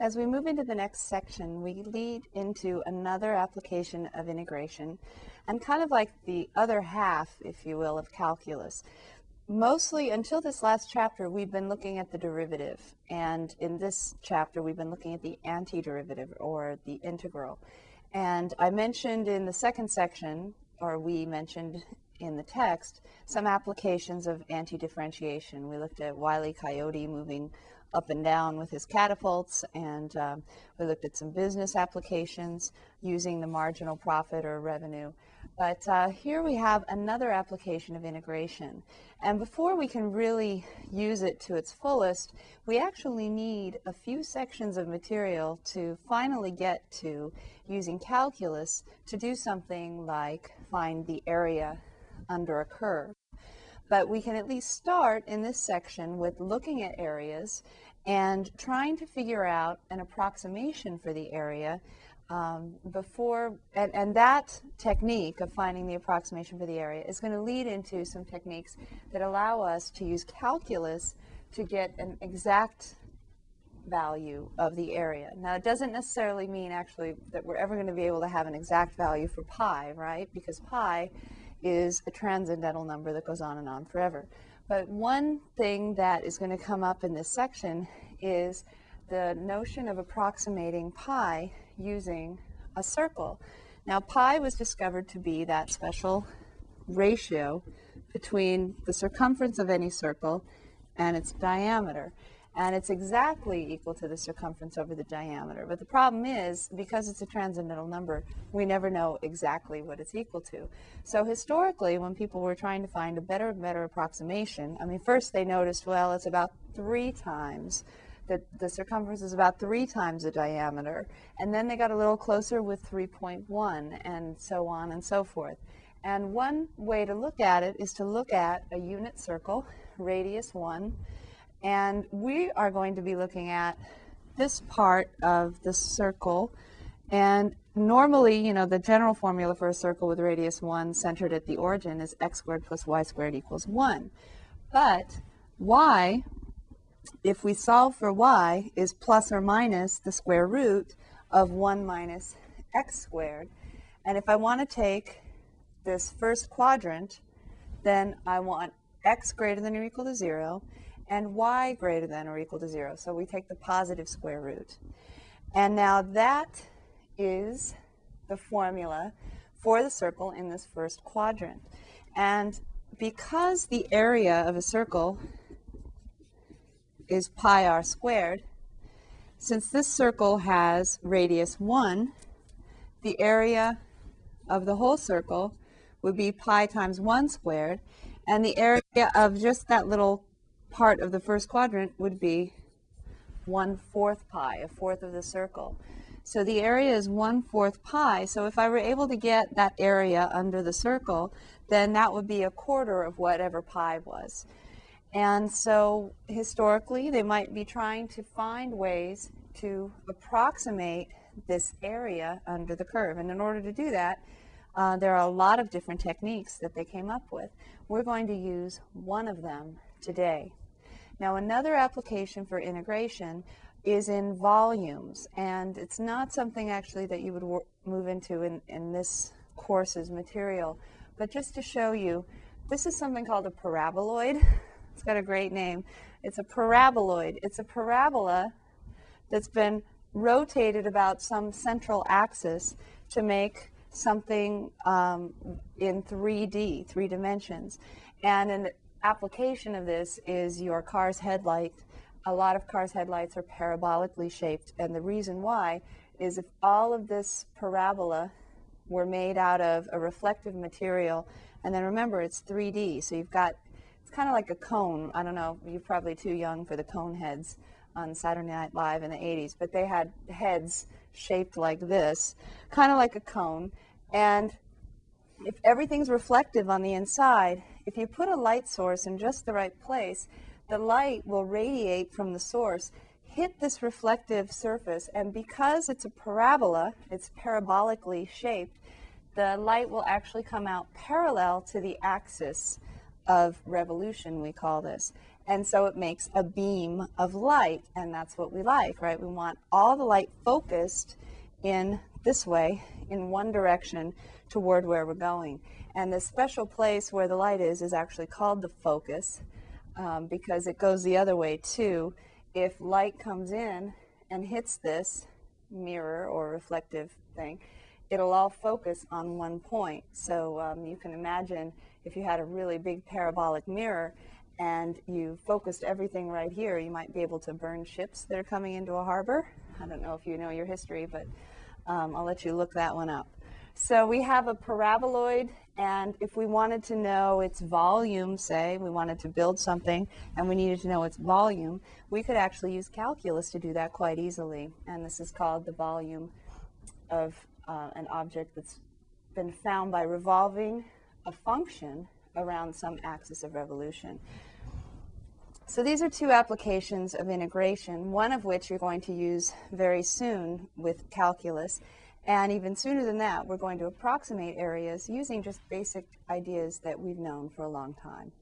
As we move into the next section, we lead into another application of integration and kind of like the other half, if you will, of calculus. Mostly until this last chapter, we've been looking at the derivative. And in this chapter, we've been looking at the antiderivative or the integral. And I mentioned in the second section, or we mentioned in the text, some applications of anti-differentiation. We looked at Wiley. Coyote moving up and down with his catapults, and um, we looked at some business applications using the marginal profit or revenue. But uh, here we have another application of integration. And before we can really use it to its fullest, we actually need a few sections of material to finally get to using calculus to do something like find the area under a curve. But we can at least start in this section with looking at areas and trying to figure out an approximation for the area um, before, and, and that technique of finding the approximation for the area is going to lead into some techniques that allow us to use calculus to get an exact value of the area. Now, it doesn't necessarily mean actually that we're ever going to be able to have an exact value for pi, right? Because pi is a transcendental number that goes on and on forever. But one thing that is going to come up in this section is the notion of approximating pi using a circle. Now, pi was discovered to be that special ratio between the circumference of any circle and its diameter and it's exactly equal to the circumference over the diameter. But the problem is, because it's a transcendental number, we never know exactly what it's equal to. So historically, when people were trying to find a better and better approximation, I mean, first they noticed, well, it's about three times the, the circumference is about three times the diameter. And then they got a little closer with 3.1 and so on and so forth. And one way to look at it is to look at a unit circle, radius 1, and we are going to be looking at this part of the circle. And normally, you know, the general formula for a circle with radius 1 centered at the origin is x squared plus y squared equals 1. But y, if we solve for y, is plus or minus the square root of 1 minus x squared. And if I want to take this first quadrant, then I want x greater than or equal to 0 and y greater than or equal to 0. So we take the positive square root. And now that is the formula for the circle in this first quadrant. And because the area of a circle is pi r squared, since this circle has radius 1, the area of the whole circle would be pi times 1 squared, and the area of just that little part of the first quadrant would be one fourth pi, a fourth of the circle. So the area is one fourth pi. So if I were able to get that area under the circle, then that would be a quarter of whatever pi was. And so historically, they might be trying to find ways to approximate this area under the curve. And in order to do that, uh, there are a lot of different techniques that they came up with. We're going to use one of them today. Now another application for integration is in volumes, and it's not something actually that you would move into in, in this course's material, but just to show you, this is something called a paraboloid. It's got a great name. It's a paraboloid. It's a parabola that's been rotated about some central axis to make something um, in 3D, three dimensions. And an application of this is your car's headlight. A lot of cars' headlights are parabolically shaped, and the reason why is if all of this parabola were made out of a reflective material, and then remember it's 3D, so you've got it's kind of like a cone. I don't know, you're probably too young for the cone heads on Saturday Night Live in the 80s, but they had heads shaped like this, kind of like a cone, and if everything's reflective on the inside, if you put a light source in just the right place, the light will radiate from the source, hit this reflective surface, and because it's a parabola, it's parabolically shaped, the light will actually come out parallel to the axis of revolution, we call this. And so it makes a beam of light, and that's what we like, right? We want all the light focused in this way, in one direction, toward where we're going. And the special place where the light is is actually called the focus um, because it goes the other way too. If light comes in and hits this mirror or reflective thing, it'll all focus on one point. So um, you can imagine if you had a really big parabolic mirror and you focused everything right here, you might be able to burn ships that are coming into a harbor. I don't know if you know your history, but um, I'll let you look that one up. So we have a paraboloid, and if we wanted to know its volume, say, we wanted to build something and we needed to know its volume, we could actually use calculus to do that quite easily. And this is called the volume of uh, an object that's been found by revolving a function around some axis of revolution. So these are two applications of integration, one of which you're going to use very soon with calculus. And even sooner than that, we're going to approximate areas using just basic ideas that we've known for a long time.